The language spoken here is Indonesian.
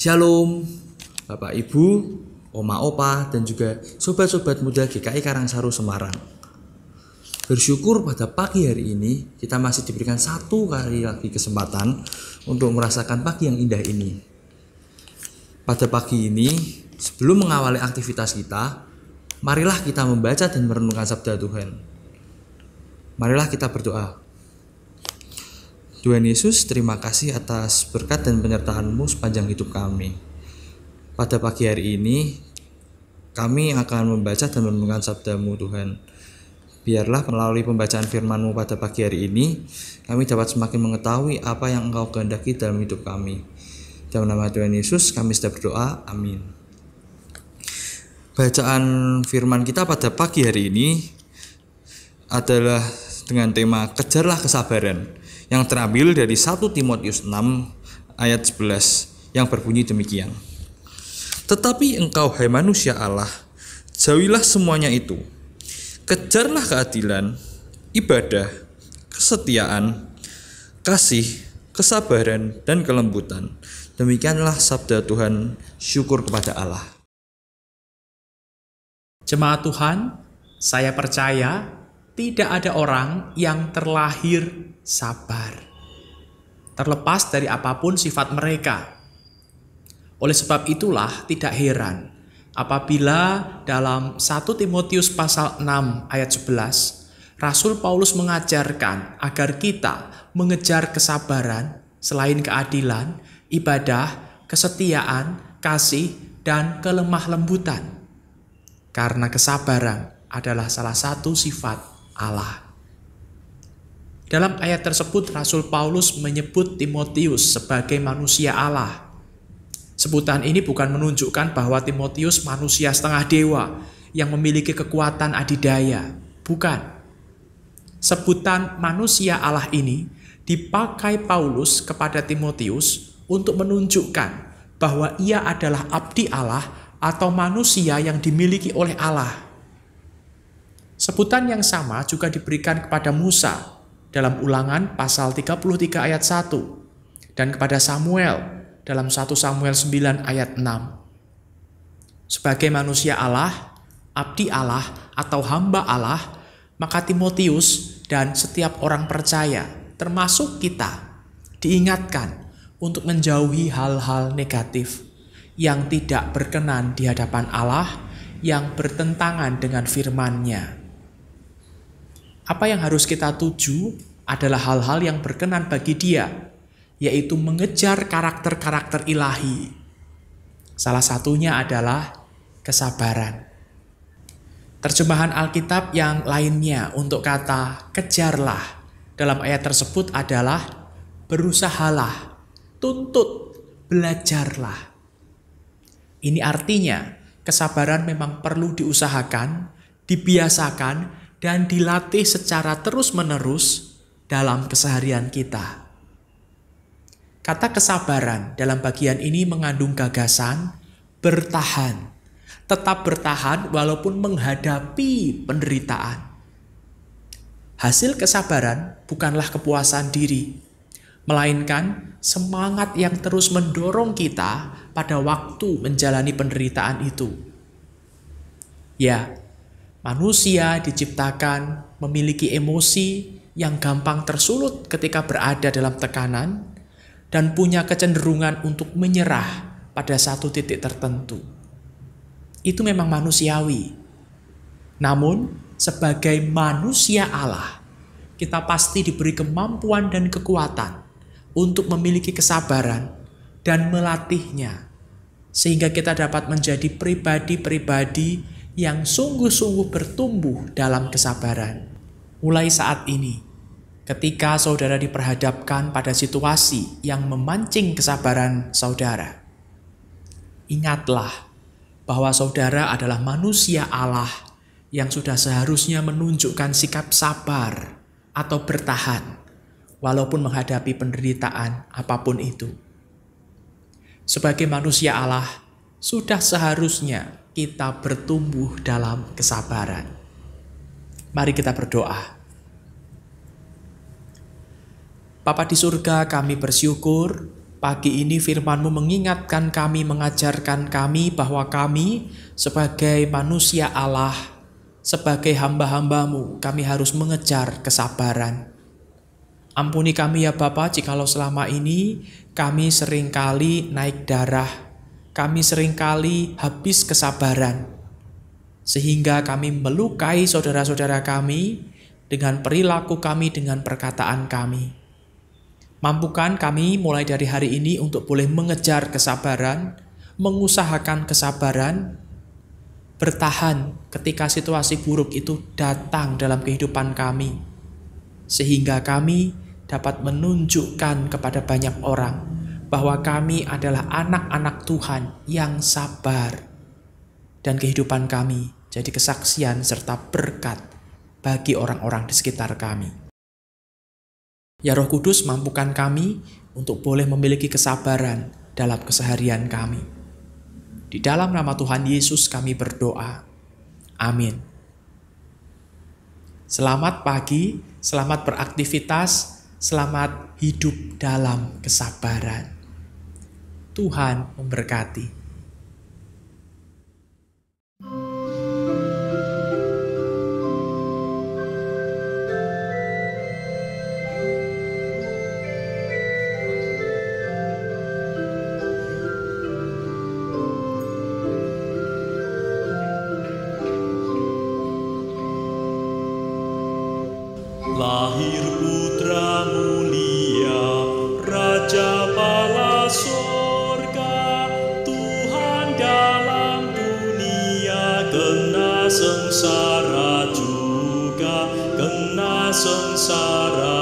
Shalom, Bapak Ibu, Oma Opa, dan juga sobat-sobat muda GKI Karangsaru Semarang. Bersyukur pada pagi hari ini kita masih diberikan satu kali lagi kesempatan untuk merasakan pagi yang indah ini. Pada pagi ini, sebelum mengawali aktivitas kita, marilah kita membaca dan merenungkan sabda Tuhan. Marilah kita berdoa. Tuhan Yesus, terima kasih atas berkat dan penyertaan-Mu sepanjang hidup kami. Pada pagi hari ini, kami akan membaca dan merenungkan sabda-Mu Tuhan. Biarlah melalui pembacaan firman-Mu pada pagi hari ini, kami dapat semakin mengetahui apa yang Engkau kehendaki dalam hidup kami. Dalam nama Tuhan Yesus, kami sudah berdoa. Amin. Bacaan firman kita pada pagi hari ini adalah dengan tema Kejarlah Kesabaran yang terambil dari 1 Timotius 6 ayat 11 yang berbunyi demikian. Tetapi engkau hai manusia Allah, jauhilah semuanya itu. Kejarlah keadilan, ibadah, kesetiaan, kasih, kesabaran, dan kelembutan. Demikianlah sabda Tuhan, syukur kepada Allah. Jemaat Tuhan, saya percaya tidak ada orang yang terlahir sabar. Terlepas dari apa pun sifat mereka. Oleh sebab itulah tidak heran apabila dalam 1 Timotius pasal 6 ayat 11 Rasul Paulus mengajarkan agar kita mengejar kesabaran selain keadilan, ibadah, kesetiaan, kasih, dan kelemah lembutan. Karena kesabaran adalah salah satu sifat Allah. Dalam ayat tersebut Rasul Paulus menyebut Timotius sebagai manusia Allah. Sebutan ini bukan menunjukkan bahwa Timotius manusia setengah dewa yang memiliki kekuatan adidaya. Bukan. Sebutan manusia Allah ini dipakai Paulus kepada Timotius untuk menunjukkan bahwa ia adalah abdi Allah atau manusia yang dimiliki oleh Allah. Sebutan yang sama juga diberikan kepada Musa dalam ulangan pasal 33 ayat 1 dan kepada Samuel dalam 1 Samuel 9 ayat 6. Sebagai manusia Allah, abdi Allah atau hamba Allah, maka Timotius dan setiap orang percaya, termasuk kita, diingatkan untuk menjauhi hal-hal negatif yang tidak berkenan di hadapan Allah, yang bertentangan dengan firman-Nya. Apa yang harus kita tuju adalah hal-hal yang berkenan bagi dia, yaitu mengejar karakter-karakter ilahi. Salah satunya adalah kesabaran. Terjemahan Alkitab yang lainnya untuk kata kejarlah dalam ayat tersebut adalah berusahalah, tuntut, belajarlah. Ini artinya kesabaran memang perlu diusahakan, dibiasakan, dan dilatih secara terus-menerus dalam keseharian kita. Kata kesabaran dalam bagian ini mengandung gagasan bertahan, tetap bertahan walaupun menghadapi penderitaan. Hasil kesabaran bukanlah kepuasan diri, melainkan semangat yang terus mendorong kita pada waktu menjalani penderitaan itu. Ya, Manusia diciptakan memiliki emosi yang gampang tersulut ketika berada dalam tekanan dan punya kecenderungan untuk menyerah pada satu titik tertentu. Itu memang manusiawi. Namun, sebagai manusia Allah, kita pasti diberi kemampuan dan kekuatan untuk memiliki kesabaran dan melatihnya, sehingga kita dapat menjadi pribadi-pribadi yang sungguh-sungguh bertumbuh dalam kesabaran. Mulai saat ini, ketika saudara diperhadapkan pada situasi yang memancing kesabaran saudara, ingatlah bahwa saudara adalah manusia Allah yang sudah seharusnya menunjukkan sikap sabar atau bertahan, walaupun menghadapi penderitaan apa pun itu. Sebagai manusia Allah, sudah seharusnya kita bertumbuh dalam kesabaran. Mari kita berdoa. Bapa di surga, kami bersyukur Pagi ini firman-Mu mengingatkan kami, mengajarkan kami bahwa kami sebagai manusia Allah, sebagai hamba-hambamu, kami harus mengejar kesabaran. Ampuni kami ya Bapa jikalau selama ini kami sering kali naik darah, kami sering kali habis kesabaran, sehingga kami melukai saudara-saudara kami dengan perilaku kami, dengan perkataan kami. Mampukan kami mulai dari hari ini untuk boleh mengejar kesabaran, mengusahakan kesabaran, bertahan ketika situasi buruk itu datang dalam kehidupan kami, sehingga kami dapat menunjukkan kepada banyak orang bahwa kami adalah anak-anak Tuhan yang sabar, dan kehidupan kami jadi kesaksian serta berkat bagi orang-orang di sekitar kami. Ya Roh Kudus mampukan kami untuk boleh memiliki kesabaran dalam keseharian kami. Di dalam nama Tuhan Yesus kami berdoa. Amin. Selamat pagi, selamat beraktivitas, selamat hidup dalam kesabaran. Tuhan memberkati. lahir sengsara juga kena sengsara